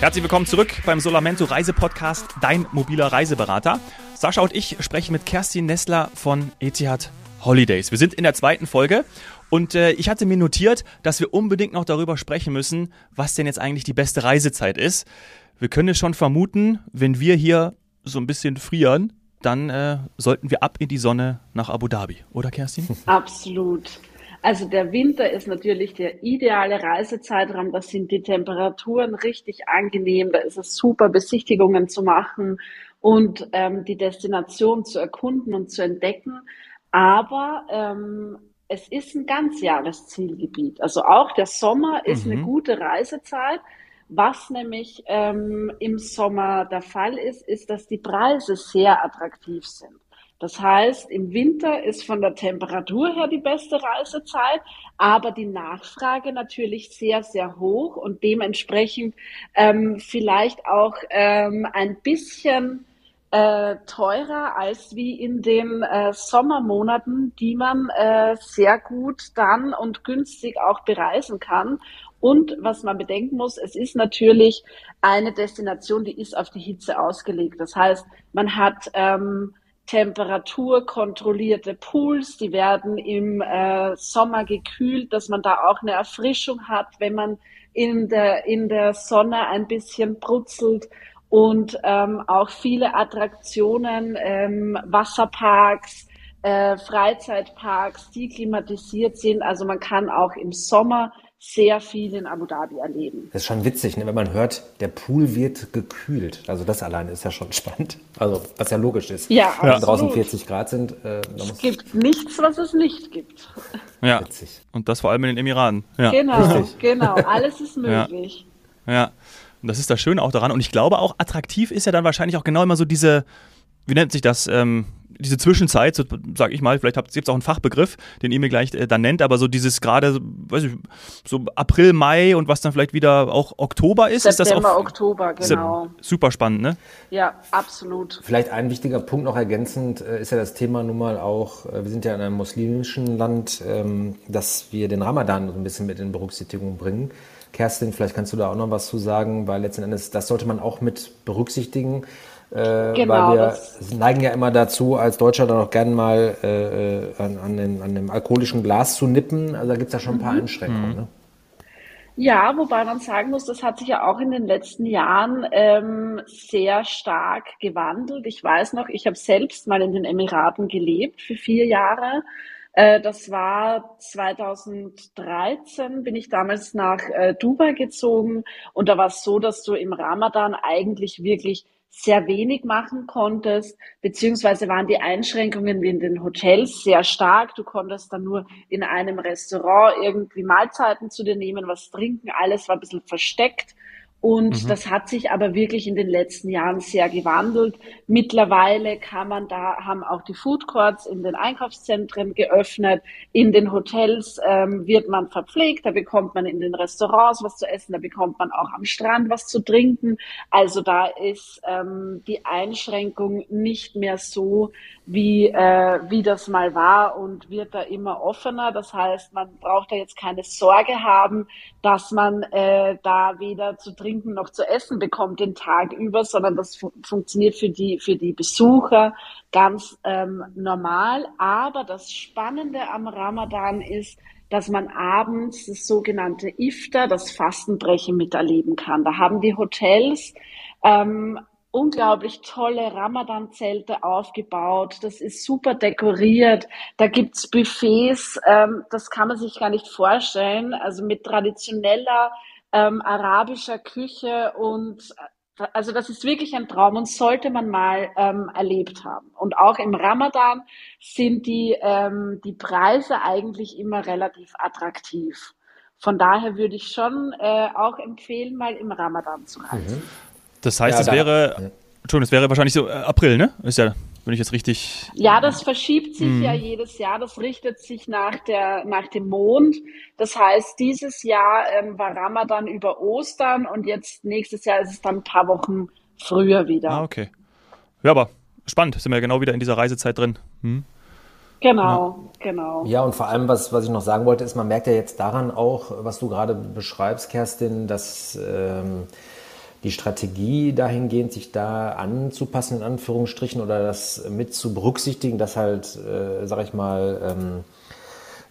Herzlich willkommen zurück beim Solamento Reisepodcast, dein mobiler Reiseberater. Sascha und ich sprechen mit Kerstin Nessler von Etihad Holidays. Wir sind in der zweiten Folge und äh, ich hatte mir notiert, dass wir unbedingt noch darüber sprechen müssen, was denn jetzt eigentlich die beste Reisezeit ist. Wir können es schon vermuten, wenn wir hier so ein bisschen frieren, dann äh, sollten wir ab in die Sonne nach Abu Dhabi, oder Kerstin? Absolut. Also der Winter ist natürlich der ideale Reisezeitraum. Da sind die Temperaturen richtig angenehm. Da ist es super, Besichtigungen zu machen und ähm, die Destination zu erkunden und zu entdecken. Aber ähm, es ist ein Ganzjahreszielgebiet. Also auch der Sommer ist mhm. eine gute Reisezeit. Was nämlich ähm, im Sommer der Fall ist, ist, dass die Preise sehr attraktiv sind. Das heißt, im Winter ist von der Temperatur her die beste Reisezeit, aber die Nachfrage natürlich sehr, sehr hoch und dementsprechend ähm, vielleicht auch ähm, ein bisschen äh, teurer als wie in den äh, Sommermonaten, die man äh, sehr gut dann und günstig auch bereisen kann. Und was man bedenken muss, es ist natürlich eine Destination, die ist auf die Hitze ausgelegt. Das heißt, man hat ähm, temperaturkontrollierte Pools, die werden im äh, Sommer gekühlt, dass man da auch eine Erfrischung hat, wenn man in der, in der Sonne ein bisschen brutzelt und ähm, auch viele Attraktionen, ähm, Wasserparks, äh, Freizeitparks, die klimatisiert sind. Also man kann auch im Sommer sehr viel in Abu Dhabi erleben. Das ist schon witzig, ne? wenn man hört, der Pool wird gekühlt. Also das alleine ist ja schon spannend. Also was ja logisch ist. Ja, wenn absolut. draußen 40 Grad sind. Äh, es gibt nichts, was es nicht gibt. Ja, witzig. und das vor allem in den Emiraten. Ja. Genau, Richtig. genau. Alles ist möglich. Ja. ja. Und das ist das Schöne auch daran. Und ich glaube auch, attraktiv ist ja dann wahrscheinlich auch genau immer so diese, wie nennt sich das, ähm, diese Zwischenzeit, so, sag ich mal, vielleicht gibt es auch einen Fachbegriff, den ihr mir gleich äh, dann nennt, aber so dieses gerade, weiß ich, so April, Mai und was dann vielleicht wieder auch Oktober ist. September, ist das auch, Oktober, genau. Super spannend, ne? Ja, absolut. Vielleicht ein wichtiger Punkt noch ergänzend äh, ist ja das Thema nun mal auch, äh, wir sind ja in einem muslimischen Land, ähm, dass wir den Ramadan so ein bisschen mit in Berücksichtigung bringen. Kerstin, vielleicht kannst du da auch noch was zu sagen, weil letzten Endes, das sollte man auch mit berücksichtigen. Äh, genau, weil wir neigen ja immer dazu, als Deutscher dann auch gerne mal äh, an, an, dem, an, dem, alkoholischen Glas zu nippen. Also da gibt es ja schon ein paar mhm. Einschränkungen. Ne? Ja, wobei man sagen muss, das hat sich ja auch in den letzten Jahren ähm, sehr stark gewandelt. Ich weiß noch, ich habe selbst mal in den Emiraten gelebt für vier Jahre. Äh, das war 2013, bin ich damals nach äh, Dubai gezogen und da war es so, dass du im Ramadan eigentlich wirklich sehr wenig machen konntest, beziehungsweise waren die Einschränkungen in den Hotels sehr stark. Du konntest dann nur in einem Restaurant irgendwie Mahlzeiten zu dir nehmen, was trinken, alles war ein bisschen versteckt. Und mhm. das hat sich aber wirklich in den letzten Jahren sehr gewandelt. Mittlerweile kann man da, haben auch die Food Courts in den Einkaufszentren geöffnet. In den Hotels ähm, wird man verpflegt. Da bekommt man in den Restaurants was zu essen. Da bekommt man auch am Strand was zu trinken. Also da ist ähm, die Einschränkung nicht mehr so, wie, äh, wie das mal war und wird da immer offener. Das heißt, man braucht da jetzt keine Sorge haben, dass man äh, da weder zu trinken trinken noch zu essen bekommt den Tag über, sondern das fu funktioniert für die, für die Besucher ganz ähm, normal. Aber das Spannende am Ramadan ist, dass man abends das sogenannte Iftar, das Fastenbrechen miterleben kann. Da haben die Hotels ähm, unglaublich tolle Ramadan-Zelte aufgebaut. Das ist super dekoriert. Da gibt's Buffets, ähm, das kann man sich gar nicht vorstellen. Also mit traditioneller ähm, arabischer Küche und äh, also das ist wirklich ein Traum und sollte man mal ähm, erlebt haben. Und auch im Ramadan sind die, ähm, die Preise eigentlich immer relativ attraktiv. Von daher würde ich schon äh, auch empfehlen, mal im Ramadan zu reisen. Das heißt, ja, es da, wäre, Entschuldigung, es wäre wahrscheinlich so äh, April, ne? Ist ja wenn ich jetzt richtig. Ja, das verschiebt sich mhm. ja jedes Jahr. Das richtet sich nach, der, nach dem Mond. Das heißt, dieses Jahr ähm, war Ramadan über Ostern und jetzt nächstes Jahr ist es dann ein paar Wochen früher wieder. Ah, okay. Ja, aber spannend. Sind wir ja genau wieder in dieser Reisezeit drin. Hm? Genau, ja. genau. Ja, und vor allem, was, was ich noch sagen wollte, ist, man merkt ja jetzt daran auch, was du gerade beschreibst, Kerstin, dass. Ähm, die Strategie dahingehend, sich da anzupassen, in Anführungsstrichen, oder das mit zu berücksichtigen, dass halt, äh, sag ich mal, ähm,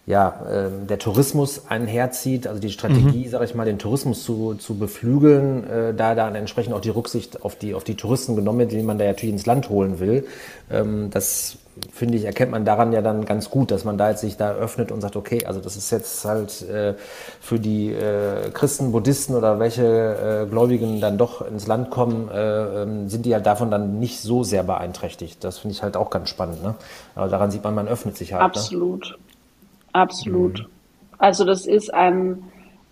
ja, äh, der Tourismus einherzieht, also die Strategie, mhm. sage ich mal, den Tourismus zu, zu beflügeln, äh, da dann entsprechend auch die Rücksicht auf die, auf die Touristen genommen wird, die man da natürlich ins Land holen will. Ähm, das finde ich, erkennt man daran ja dann ganz gut, dass man da jetzt sich da öffnet und sagt, okay, also das ist jetzt halt äh, für die äh, Christen, Buddhisten oder welche äh, Gläubigen dann doch ins Land kommen, äh, ähm, sind die halt davon dann nicht so sehr beeinträchtigt. Das finde ich halt auch ganz spannend. Ne? Aber daran sieht man, man öffnet sich halt. Ne? Absolut. Ne? Absolut. Mhm. Also das ist ein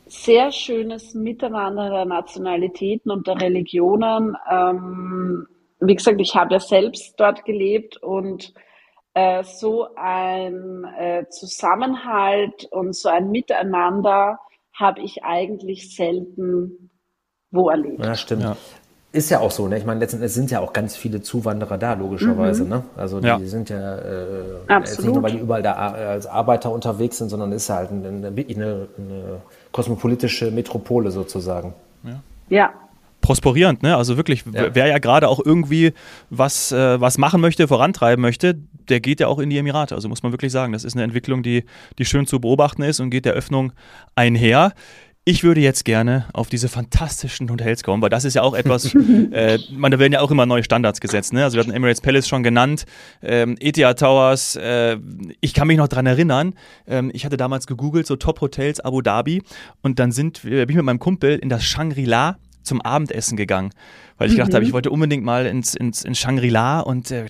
sehr schönes Miteinander der Nationalitäten und der Religionen. Ähm, wie gesagt, ich habe ja selbst dort gelebt und äh, so ein äh, Zusammenhalt und so ein Miteinander habe ich eigentlich selten wo erlebt. Ja, stimmt. Ja. Ist ja auch so, ne? Ich meine, letztendlich sind ja auch ganz viele Zuwanderer da, logischerweise, mhm. ne? Also die ja. sind ja äh, jetzt nicht nur, weil die überall da als Arbeiter unterwegs sind, sondern ist ja halt eine, eine, eine kosmopolitische Metropole sozusagen. Ja. ja. Prosperierend, ne? Also wirklich, ja. wer ja gerade auch irgendwie was, äh, was machen möchte, vorantreiben möchte, der geht ja auch in die Emirate. Also muss man wirklich sagen, das ist eine Entwicklung, die, die schön zu beobachten ist und geht der Öffnung einher. Ich würde jetzt gerne auf diese fantastischen Hotels kommen, weil das ist ja auch etwas, äh, man, da werden ja auch immer neue Standards gesetzt. Ne? Also wir hatten Emirates Palace schon genannt, ähm, Etihad Towers. Äh, ich kann mich noch dran erinnern, ähm, ich hatte damals gegoogelt, so Top-Hotels Abu Dhabi und dann sind, äh, bin ich mit meinem Kumpel in das Shangri-La zum Abendessen gegangen, weil ich mhm. gedacht habe, ich wollte unbedingt mal ins, ins, ins Shangri-La und äh,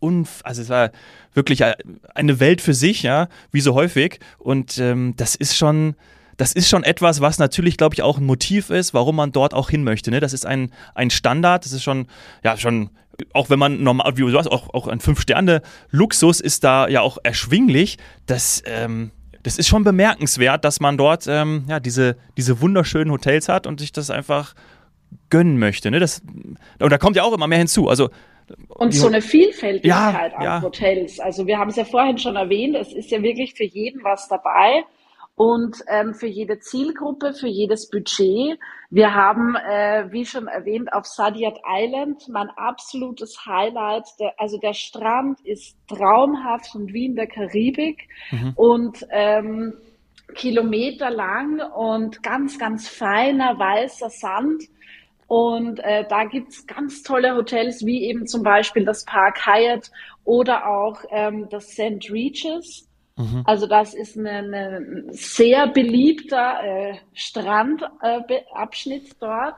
oh, also es war wirklich äh, eine Welt für sich, ja, wie so häufig und ähm, das ist schon das ist schon etwas, was natürlich, glaube ich, auch ein Motiv ist, warum man dort auch hin möchte. Ne? Das ist ein, ein Standard, das ist schon, ja, schon, auch wenn man normal, wie du sagst, auch, auch ein Fünf-Sterne-Luxus ist da ja auch erschwinglich. Das, ähm, das ist schon bemerkenswert, dass man dort ähm, ja, diese, diese wunderschönen Hotels hat und sich das einfach gönnen möchte. Ne? Das, und da kommt ja auch immer mehr hinzu. Also und so eine Vielfältigkeit ja, an ja. Hotels. Also wir haben es ja vorhin schon erwähnt, es ist ja wirklich für jeden was dabei und ähm, für jede Zielgruppe, für jedes Budget. Wir haben, äh, wie schon erwähnt, auf Sadiat Island mein absolutes Highlight. Der, also der Strand ist traumhaft und wie in der Karibik mhm. und ähm, kilometerlang und ganz, ganz feiner weißer Sand. Und äh, da gibt's ganz tolle Hotels, wie eben zum Beispiel das Park Hyatt oder auch ähm, das St. Regis. Mhm. Also das ist ein sehr beliebter äh, Strandabschnitt äh, dort.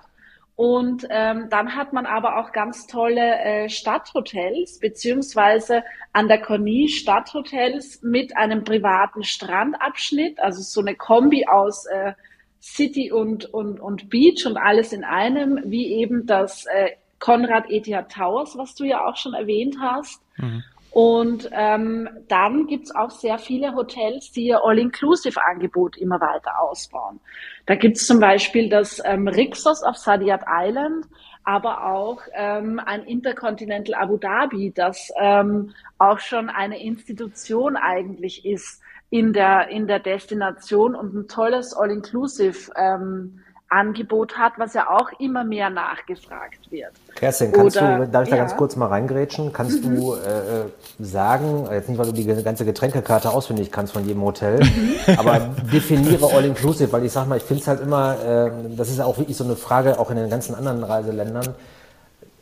Und ähm, dann hat man aber auch ganz tolle äh, Stadthotels, beziehungsweise an der Corniche Stadthotels mit einem privaten Strandabschnitt, also so eine Kombi aus äh, City und, und, und Beach und alles in einem, wie eben das äh, Konrad Etihad Towers, was du ja auch schon erwähnt hast. Mhm. Und ähm, dann gibt's auch sehr viele Hotels, die ihr All-Inclusive-Angebot immer weiter ausbauen. Da gibt's zum Beispiel das ähm, Rixos auf Sadiat Island, aber auch ähm, ein Intercontinental Abu Dhabi, das ähm, auch schon eine Institution eigentlich ist in der, in der Destination und ein tolles All-Inclusive ähm, Angebot hat, was ja auch immer mehr nachgefragt wird. Kerstin, kannst Oder, du, darf ich ja. da ganz kurz mal reingrätschen? Kannst mhm. du äh, äh, sagen, jetzt nicht, weil du die ganze Getränkekarte auswendig kannst von jedem Hotel, mhm. aber definiere All-Inclusive, weil ich sag mal, ich finde es halt immer, äh, das ist ja auch wirklich so eine Frage, auch in den ganzen anderen Reiseländern.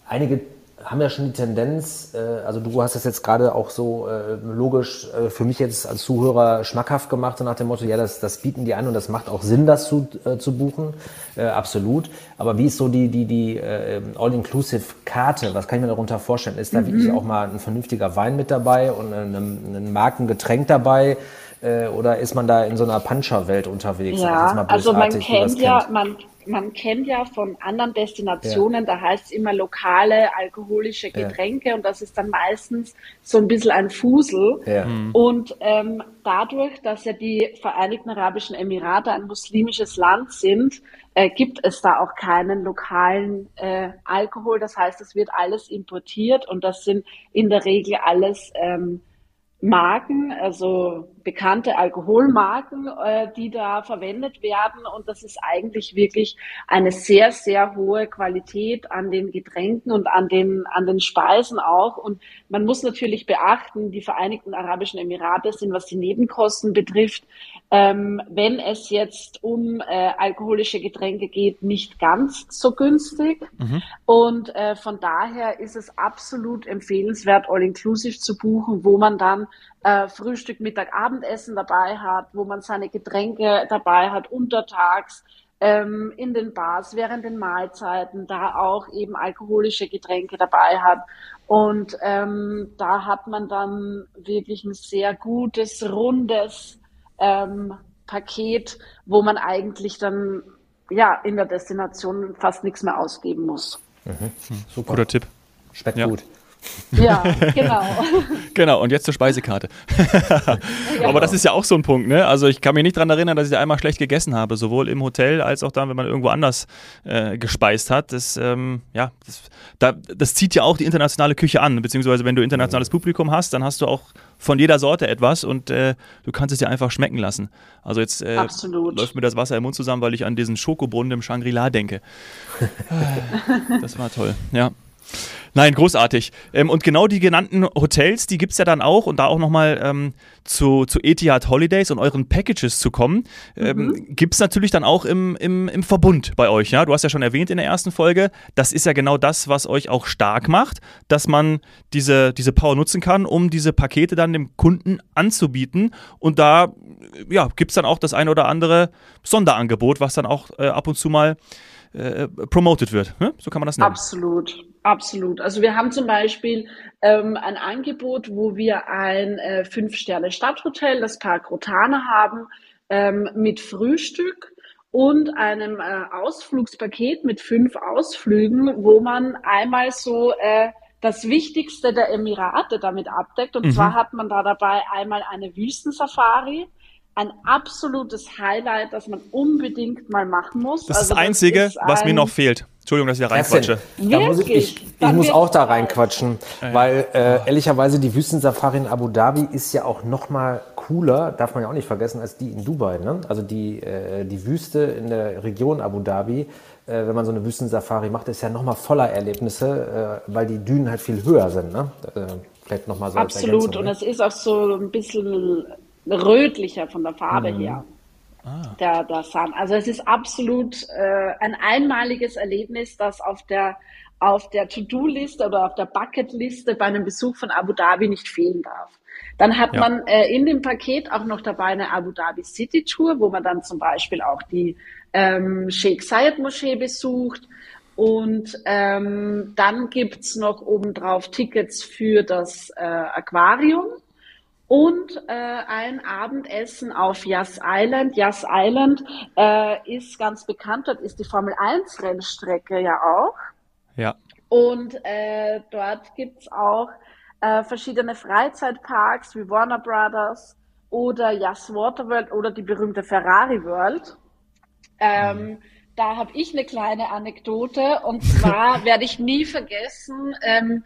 Einige haben ja schon die Tendenz, äh, also du hast das jetzt gerade auch so äh, logisch äh, für mich jetzt als Zuhörer schmackhaft gemacht, so nach dem Motto, ja, das, das bieten die an und das macht auch Sinn, das zu, äh, zu buchen, äh, absolut. Aber wie ist so die, die, die äh, All-Inclusive-Karte? Was kann ich mir darunter vorstellen? Ist da mhm. wirklich auch mal ein vernünftiger Wein mit dabei und ein, ein Markengetränk dabei? Äh, oder ist man da in so einer Puncher-Welt unterwegs? Ja, also man kennt ja, man man kennt ja von anderen Destinationen, ja. da heißt es immer lokale alkoholische Getränke ja. und das ist dann meistens so ein bisschen ein Fusel. Ja. Mhm. Und ähm, dadurch, dass ja die Vereinigten Arabischen Emirate ein muslimisches Land sind, äh, gibt es da auch keinen lokalen äh, Alkohol. Das heißt, es wird alles importiert und das sind in der Regel alles ähm, Marken, also bekannte Alkoholmarken, äh, die da verwendet werden. Und das ist eigentlich wirklich eine sehr, sehr hohe Qualität an den Getränken und an den, an den Speisen auch. Und man muss natürlich beachten, die Vereinigten Arabischen Emirate sind, was die Nebenkosten betrifft, ähm, wenn es jetzt um äh, alkoholische Getränke geht, nicht ganz so günstig. Mhm. Und äh, von daher ist es absolut empfehlenswert, All-Inclusive zu buchen, wo man dann äh, Frühstück, Mittag, Abendessen dabei hat, wo man seine Getränke dabei hat, untertags ähm, in den Bars, während den Mahlzeiten, da auch eben alkoholische Getränke dabei hat. Und ähm, da hat man dann wirklich ein sehr gutes, rundes ähm, Paket, wo man eigentlich dann ja in der Destination fast nichts mehr ausgeben muss. Mhm. Super. Guter Tipp. Schmeckt ja. gut. Ja, genau. genau, und jetzt zur Speisekarte. Aber das ist ja auch so ein Punkt, ne? Also ich kann mich nicht daran erinnern, dass ich da einmal schlecht gegessen habe, sowohl im Hotel als auch dann, wenn man irgendwo anders äh, gespeist hat. Das, ähm, ja, das, da, das zieht ja auch die internationale Küche an, beziehungsweise wenn du internationales Publikum hast, dann hast du auch von jeder Sorte etwas und äh, du kannst es dir einfach schmecken lassen. Also jetzt äh, läuft mir das Wasser im Mund zusammen, weil ich an diesen Schokobrunnen im Shangri-La denke. das war toll, ja. Nein, großartig. Ähm, und genau die genannten Hotels, die gibt es ja dann auch und da auch nochmal ähm, zu, zu Etihad Holidays und euren Packages zu kommen, ähm, mhm. gibt es natürlich dann auch im, im, im Verbund bei euch. Ja? Du hast ja schon erwähnt in der ersten Folge, das ist ja genau das, was euch auch stark macht, dass man diese, diese Power nutzen kann, um diese Pakete dann dem Kunden anzubieten. Und da ja, gibt es dann auch das ein oder andere Sonderangebot, was dann auch äh, ab und zu mal äh, promoted wird. Ne? So kann man das nennen. Absolut, absolut. Also wir haben zum Beispiel ähm, ein Angebot, wo wir ein äh, Fünf-Sterne-Stadthotel, das Park Rotana haben, ähm, mit Frühstück und einem äh, Ausflugspaket mit fünf Ausflügen, wo man einmal so äh, das Wichtigste der Emirate damit abdeckt. Und mhm. zwar hat man da dabei einmal eine Wüstensafari, ein absolutes Highlight, das man unbedingt mal machen muss. Das also ist das Einzige, ist was mir noch fehlt. Entschuldigung, dass ich da reinquatsche. Da muss ich, ich, ich muss auch da reinquatschen, ja. weil äh, ehrlicherweise die Wüstensafari in Abu Dhabi ist ja auch noch mal cooler, darf man ja auch nicht vergessen, als die in Dubai. Ne? Also die, äh, die Wüste in der Region Abu Dhabi, äh, wenn man so eine Wüstensafari macht, ist ja noch mal voller Erlebnisse, äh, weil die Dünen halt viel höher sind. Ne? Äh, vielleicht noch mal so Absolut, und ne? es ist auch so ein bisschen rötlicher von der Farbe mhm. her. Ah. Der, der Sun. Also es ist absolut äh, ein einmaliges Erlebnis, das auf der auf der To-Do-Liste oder auf der Bucket-Liste bei einem Besuch von Abu Dhabi nicht fehlen darf. Dann hat ja. man äh, in dem Paket auch noch dabei eine Abu Dhabi City Tour, wo man dann zum Beispiel auch die ähm, Sheikh Zayed Moschee besucht. Und ähm, dann gibt's noch obendrauf Tickets für das äh, Aquarium und äh, ein Abendessen auf Yas Island. Yas Island äh, ist ganz bekannt, dort ist die Formel 1 Rennstrecke ja auch. Ja. Und äh, dort gibt's auch äh, verschiedene Freizeitparks wie Warner Brothers oder Yas Waterworld oder die berühmte Ferrari World. Ähm, mhm. Da habe ich eine kleine Anekdote und zwar werde ich nie vergessen, ähm,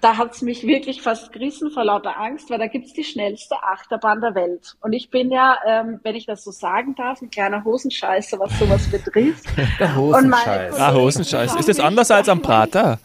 da hat's mich wirklich fast gerissen vor lauter Angst, weil da gibt's die schnellste Achterbahn der Welt. Und ich bin ja, ähm, wenn ich das so sagen darf, ein kleiner Hosenscheißer, was sowas betrifft. Der Hosenscheiß. Ah, Hosenscheiß. Ist das anders als am Prater?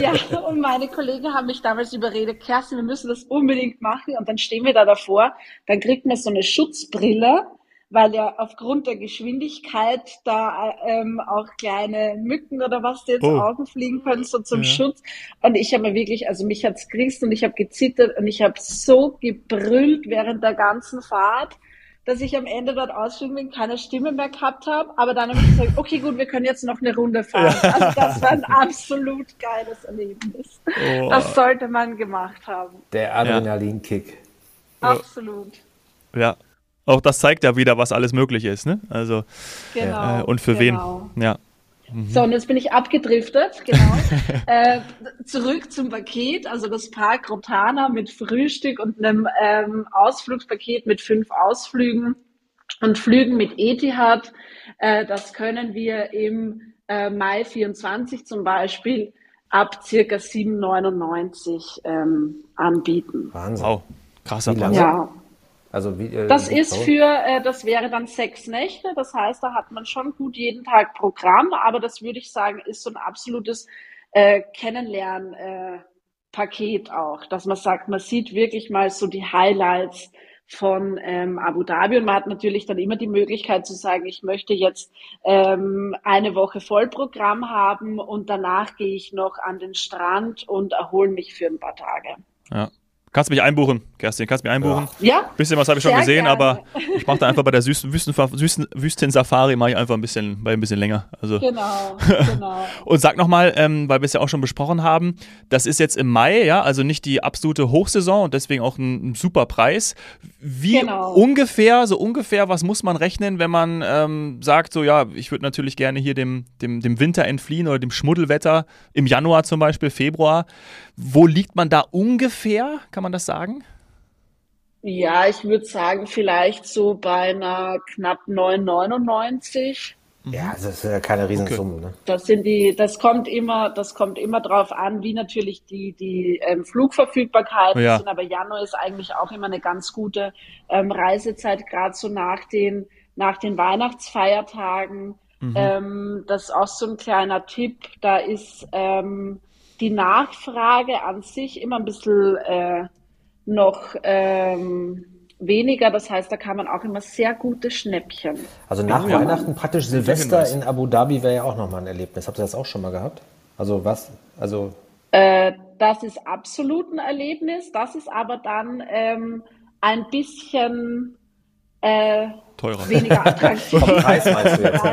ja, und meine Kollegen haben mich damals überredet, Kerstin, wir müssen das unbedingt machen. Und dann stehen wir da davor, dann kriegt man so eine Schutzbrille weil ja aufgrund der Geschwindigkeit da ähm, auch kleine Mücken oder was dir ins oh. Augen fliegen können, so zum ja. Schutz. Und ich habe mir wirklich, also mich hat's gerissen und ich habe gezittert und ich habe so gebrüllt während der ganzen Fahrt, dass ich am Ende dort ausschwimmen bin, keine Stimme mehr gehabt habe. Aber dann habe ich gesagt, okay, gut, wir können jetzt noch eine Runde fahren. Ja. Also das war ein absolut geiles Erlebnis. Oh. Das sollte man gemacht haben. Der Adrenalinkick. Ja. Absolut. Ja, auch das zeigt ja wieder, was alles möglich ist, ne? Also genau, äh, und für genau. wen. Ja. Mhm. So, und jetzt bin ich abgedriftet, genau. äh, zurück zum Paket, also das Park Rotana mit Frühstück und einem ähm, Ausflugspaket mit fünf Ausflügen und Flügen mit Etihad. Äh, das können wir im äh, Mai 24 zum Beispiel ab circa 7,99 ähm, anbieten. Wahnsinn. Wow. Krasser Platz. Ja. Also wie, äh, das ist für, äh, das wäre dann sechs Nächte. Das heißt, da hat man schon gut jeden Tag Programm, aber das würde ich sagen, ist so ein absolutes äh, Kennenlern-Paket äh, auch, dass man sagt, man sieht wirklich mal so die Highlights von ähm, Abu Dhabi und man hat natürlich dann immer die Möglichkeit zu sagen, ich möchte jetzt ähm, eine Woche Vollprogramm haben und danach gehe ich noch an den Strand und erhole mich für ein paar Tage. Ja. Kannst mich einbuchen, Kerstin, kannst mich einbuchen. Ja. Bisschen was habe ich schon gesehen, gerne. aber ich mache da einfach bei der Wüsten, Wüsten, Wüsten, Wüsten-Safari mache ich einfach ein bisschen, ein bisschen länger. Also. Genau, genau. Und sag nochmal, ähm, weil wir es ja auch schon besprochen haben, das ist jetzt im Mai, ja, also nicht die absolute Hochsaison und deswegen auch ein, ein super Preis. Wie genau. ungefähr, so ungefähr, was muss man rechnen, wenn man ähm, sagt, so ja, ich würde natürlich gerne hier dem, dem, dem Winter entfliehen oder dem Schmuddelwetter im Januar zum Beispiel, Februar. Wo liegt man da ungefähr? Kann man das sagen? Ja, ich würde sagen, vielleicht so bei einer knapp 9,99. Mhm. Ja, das ist ja keine Riesensumme. Okay. Ne? Das sind die, das kommt immer, das kommt immer drauf an, wie natürlich die, die ähm, Flugverfügbarkeiten ja. sind. Aber Januar ist eigentlich auch immer eine ganz gute ähm, Reisezeit, gerade so nach den, nach den Weihnachtsfeiertagen. Mhm. Ähm, das ist auch so ein kleiner Tipp. Da ist ähm, die Nachfrage an sich immer ein bisschen äh, noch ähm, weniger. Das heißt, da kann man auch immer sehr gute Schnäppchen. Also nach ja. Weihnachten praktisch Silvester in Abu Dhabi wäre ja auch nochmal ein Erlebnis. Habt ihr das auch schon mal gehabt? Also was? Also äh, das ist absolut ein Erlebnis. Das ist aber dann ähm, ein bisschen äh, teurer. Weniger attraktiv. Preis meinst du jetzt?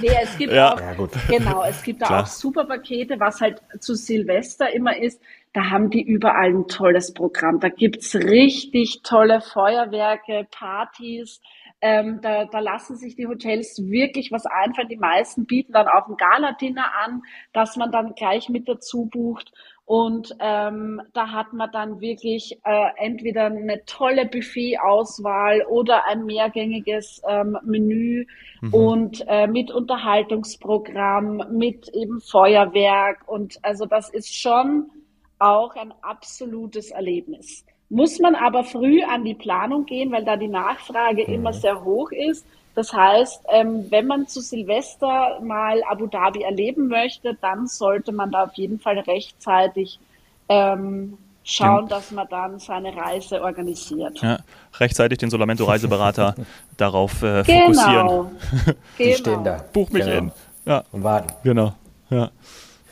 Nee, es gibt ja. auch, ja, genau, es gibt da auch super Pakete, was halt zu Silvester immer ist. Da haben die überall ein tolles Programm. Da gibt's richtig tolle Feuerwerke, Partys. Ähm, da, da lassen sich die Hotels wirklich was einfallen. Die meisten bieten dann auch ein Gala-Dinner an, dass man dann gleich mit dazu bucht. Und ähm, da hat man dann wirklich äh, entweder eine tolle Buffet-Auswahl oder ein mehrgängiges ähm, Menü mhm. und äh, mit Unterhaltungsprogramm, mit eben Feuerwerk. Und also das ist schon auch ein absolutes Erlebnis. Muss man aber früh an die Planung gehen, weil da die Nachfrage mhm. immer sehr hoch ist. Das heißt, ähm, wenn man zu Silvester mal Abu Dhabi erleben möchte, dann sollte man da auf jeden Fall rechtzeitig ähm, schauen, dass man dann seine Reise organisiert. Ja, rechtzeitig den Solamento Reiseberater darauf äh, genau. fokussieren. Die genau. stehen da. Buch mich genau. in. Ja. Und warten. Genau. Ja.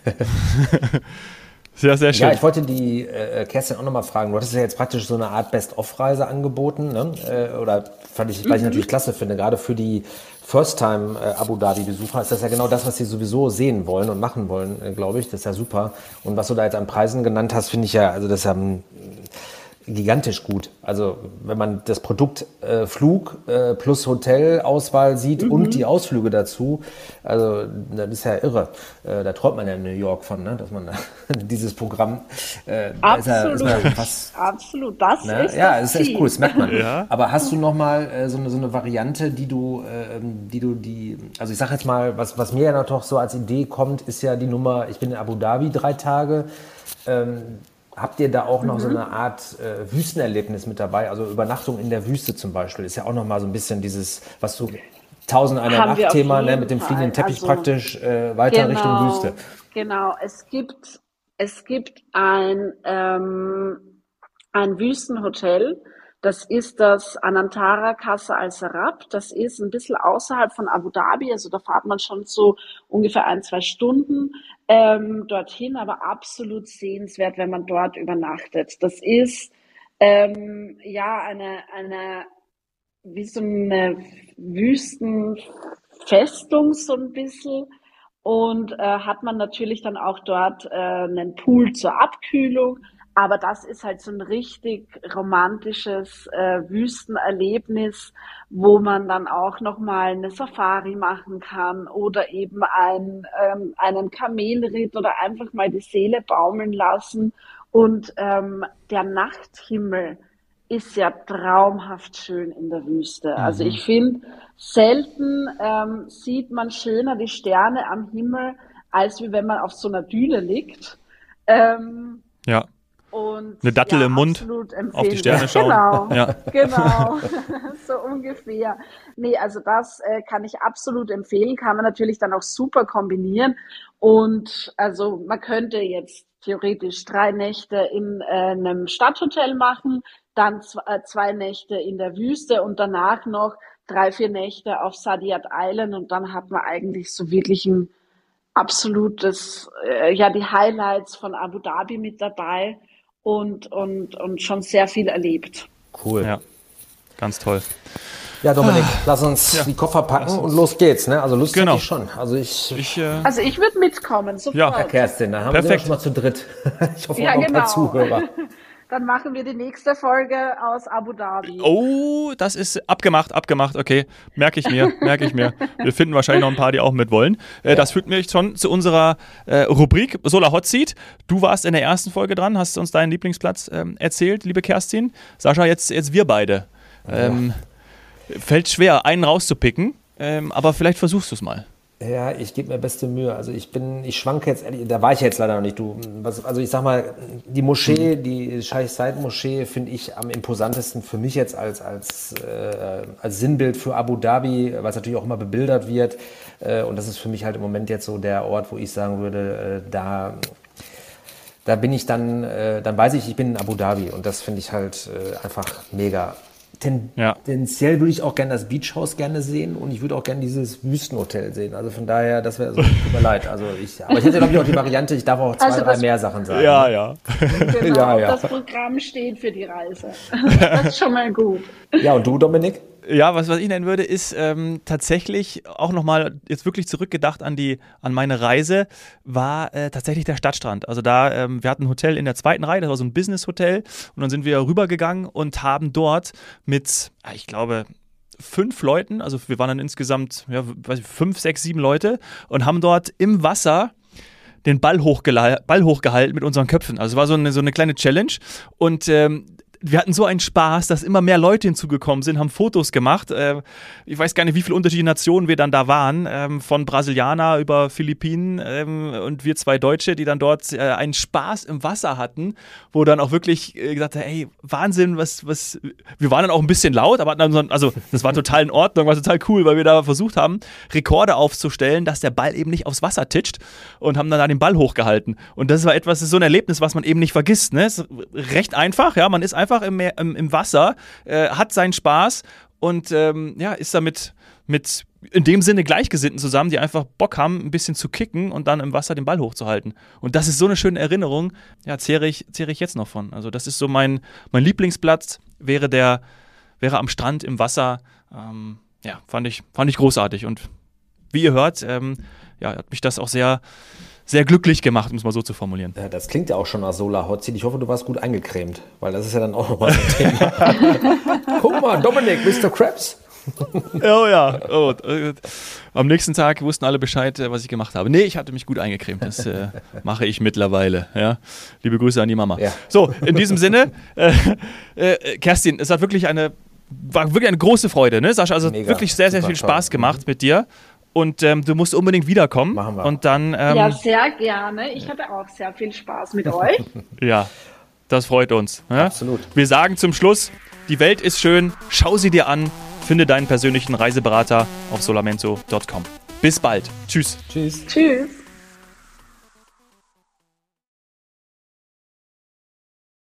Sehr, sehr schön. Ja, ich wollte die äh, Kerstin auch nochmal fragen. Du hattest ja jetzt praktisch so eine Art Best-of-Reise angeboten. Ne? Äh, oder fand ich, weil ich mhm. natürlich klasse finde, gerade für die First-Time äh, Abu Dhabi-Besucher ist das ja genau das, was sie sowieso sehen wollen und machen wollen, äh, glaube ich. Das ist ja super. Und was du da jetzt an Preisen genannt hast, finde ich ja, also das ist ja gigantisch gut. Also wenn man das Produkt äh, Flug äh, plus Hotelauswahl sieht mhm. und die Ausflüge dazu, also das ist ja irre. Äh, da träumt man ja in New York von, ne? dass man dieses Programm. Äh, Absolut. Da ist ja, fast, Absolut. Das ne? ist ja, das ist echt cool. Das merkt man. Ja. Aber hast du noch mal äh, so eine so eine Variante, die du, äh, die du die, also ich sag jetzt mal, was was mir ja noch so als Idee kommt, ist ja die Nummer. Ich bin in Abu Dhabi drei Tage. Ähm, Habt ihr da auch noch mhm. so eine Art äh, Wüstenerlebnis mit dabei? Also Übernachtung in der Wüste zum Beispiel ist ja auch noch mal so ein bisschen dieses, was du Tausend einer Nacht Thema, ne, mit dem fliegenden Teppich also, praktisch äh, weiter genau, Richtung Wüste. Genau, es gibt es gibt ein ähm, ein Wüstenhotel das ist das Anantara Casa Al Sarab. Das ist ein bisschen außerhalb von Abu Dhabi. Also da fahrt man schon so ungefähr ein, zwei Stunden ähm, dorthin, aber absolut sehenswert, wenn man dort übernachtet. Das ist ähm, ja eine, eine wie so eine Wüstenfestung so ein bisschen und äh, hat man natürlich dann auch dort äh, einen Pool zur Abkühlung, aber das ist halt so ein richtig romantisches äh, Wüstenerlebnis, wo man dann auch nochmal eine Safari machen kann oder eben ein, ähm, einen Kamelritt oder einfach mal die Seele baumeln lassen. Und ähm, der Nachthimmel ist ja traumhaft schön in der Wüste. Also mhm. Also ich finde, selten ähm, sieht man schöner die Sterne am Himmel, als wie wenn man auf so einer Düne liegt. Ähm, ja. Und Eine Dattel ja, im Mund, absolut auf die Sterne schauen. Genau, Ja. genau, so ungefähr. Nee, also das äh, kann ich absolut empfehlen, kann man natürlich dann auch super kombinieren. Und also man könnte jetzt theoretisch drei Nächte in äh, einem Stadthotel machen, dann äh, zwei Nächte in der Wüste und danach noch drei, vier Nächte auf Saadiyat Island und dann hat man eigentlich so wirklich ein absolutes, äh, ja, die Highlights von Abu Dhabi mit dabei und, und, und schon sehr viel erlebt. Cool. Ja, ganz toll. Ja, Dominik, lass uns die Koffer packen und los geht's. Ne? Also Lust Genau. ich schon. Also ich, Ich, äh, Also ich würde mitkommen, sofort. Ja, Kerstin, da haben wir Perfekt. schon mal zu dritt. Ich hoffe, Ja, auch noch ein paar genau. Zuhörer. Dann machen wir die nächste Folge aus Abu Dhabi. Oh, das ist abgemacht, abgemacht. Okay, merke ich mir, merke ich mir. Wir finden wahrscheinlich noch ein paar, die auch mitwollen. Äh, Das führt mich schon zu unserer äh, Rubrik Solar Hot Seat. Du warst in der ersten Folge dran, hast uns deinen Lieblingsplatz ähm, erzählt, liebe Kerstin. Sascha, jetzt, jetzt wir beide. Ähm, Fällt schwer, einen rauszupicken, ähm, aber vielleicht versuchst du es mal. Ja, ich gebe mir beste Mühe. Also ich bin, ich schwanke jetzt ehrlich, da war ich jetzt leider noch nicht. Du, was, also ich sag mal, die Moschee, die Scheich Said Moschee finde ich am imposantesten für mich jetzt als, als, äh, als Sinnbild für Abu Dhabi, es natürlich auch immer bebildert wird. Äh, und das ist für mich halt im Moment jetzt so der Ort, wo ich sagen würde, äh, da, da bin ich dann, äh, dann weiß ich, ich bin in Abu Dhabi und das finde ich halt äh, einfach mega. Ja. Tendenziell würde ich auch gerne das Beachhaus gerne sehen und ich würde auch gerne dieses Wüstenhotel sehen. Also von daher, das wäre so, tut mir leid. Also ich, aber ich hätte glaube ich auch die Variante, ich darf auch zwei, Also drei mehr Sachen sagen. Ja, ja. Genau, Ja, ja. das Programm steht für die Reise. Das ist schon mal gut. Ja, und du, Dominik? Ja, was, was ich nennen würde, ist ähm, tatsächlich auch nochmal jetzt wirklich zurückgedacht an die, an meine Reise, war äh, tatsächlich der Stadtstrand. Also da, ähm, wir hatten ein Hotel in der zweiten Reihe, das war so ein Business-Hotel und dann sind wir rübergegangen und haben dort mit, ah, ich glaube, fünf Leuten, also wir waren dann insgesamt ja, ich, fünf, sechs, sieben Leute und haben dort im Wasser den Ball, Ball hochgehalten mit unseren Köpfen. Also es war so eine, so eine kleine Challenge und ähm, wir hatten so einen Spaß, dass immer mehr Leute hinzugekommen sind, haben Fotos gemacht. Äh, ich weiß gar nicht, wie viele unterschiedliche Nationen wir dann da waren, ähm, von Brasilianer über Philippinen ähm, und wir zwei Deutsche, die dann dort äh, einen Spaß im Wasser hatten, wo dann auch wirklich äh, gesagt hat, ey, Wahnsinn, was, was, wir waren dann auch ein bisschen laut, aber hatten dann so, also das war total in Ordnung, war total cool, weil wir da versucht haben, Rekorde aufzustellen, dass der Ball eben nicht aufs Wasser titscht und haben dann da den Ball hochgehalten. Und das war etwas, das ist so ein Erlebnis, was man eben nicht vergisst. Ne? Ist recht einfach, ja, man ist einfach im, Meer, im, im Wasser, äh, hat seinen Spaß und ähm, ja, ist damit mit in dem Sinne Gleichgesinnten zusammen, die einfach Bock haben, ein bisschen zu kicken und dann im Wasser den Ball hochzuhalten. Und das ist so eine schöne Erinnerung, ja, zehre ich, zehre ich jetzt noch von. Also das ist so mein, mein Lieblingsplatz, wäre der, wäre am Strand im Wasser. Ähm, ja, fand ich, fand ich großartig. Und wie ihr hört, ähm, ja, hat mich das auch sehr, sehr glücklich gemacht, um es mal so zu formulieren. Ja, das klingt ja auch schon nach Solar Hot Seat. Ich hoffe, du warst gut eingecremt, weil das ist ja dann auch nochmal so ein Thema. Guck mal, Dominik, Mr. Krabs. Oh ja. Oh, äh, am nächsten Tag wussten alle Bescheid, äh, was ich gemacht habe. Nee, ich hatte mich gut eingecremt. Das äh, mache ich mittlerweile. Ja. Liebe Grüße an die Mama. Ja. So, in diesem Sinne, äh, äh, Kerstin, es hat wirklich eine, war wirklich eine große Freude, ne, Sascha? Also Mega, wirklich sehr, sehr super viel toll. Spaß gemacht mit dir. Und ähm, du musst unbedingt wiederkommen. Machen wir. Und dann, ähm, Ja, sehr gerne. Ich hatte auch sehr viel Spaß mit euch. Ja, das freut uns. Ja? Absolut. Wir sagen zum Schluss, die Welt ist schön, schau sie dir an, finde deinen persönlichen Reiseberater auf solamento.com. Bis bald. Tschüss. Tschüss. Tschüss.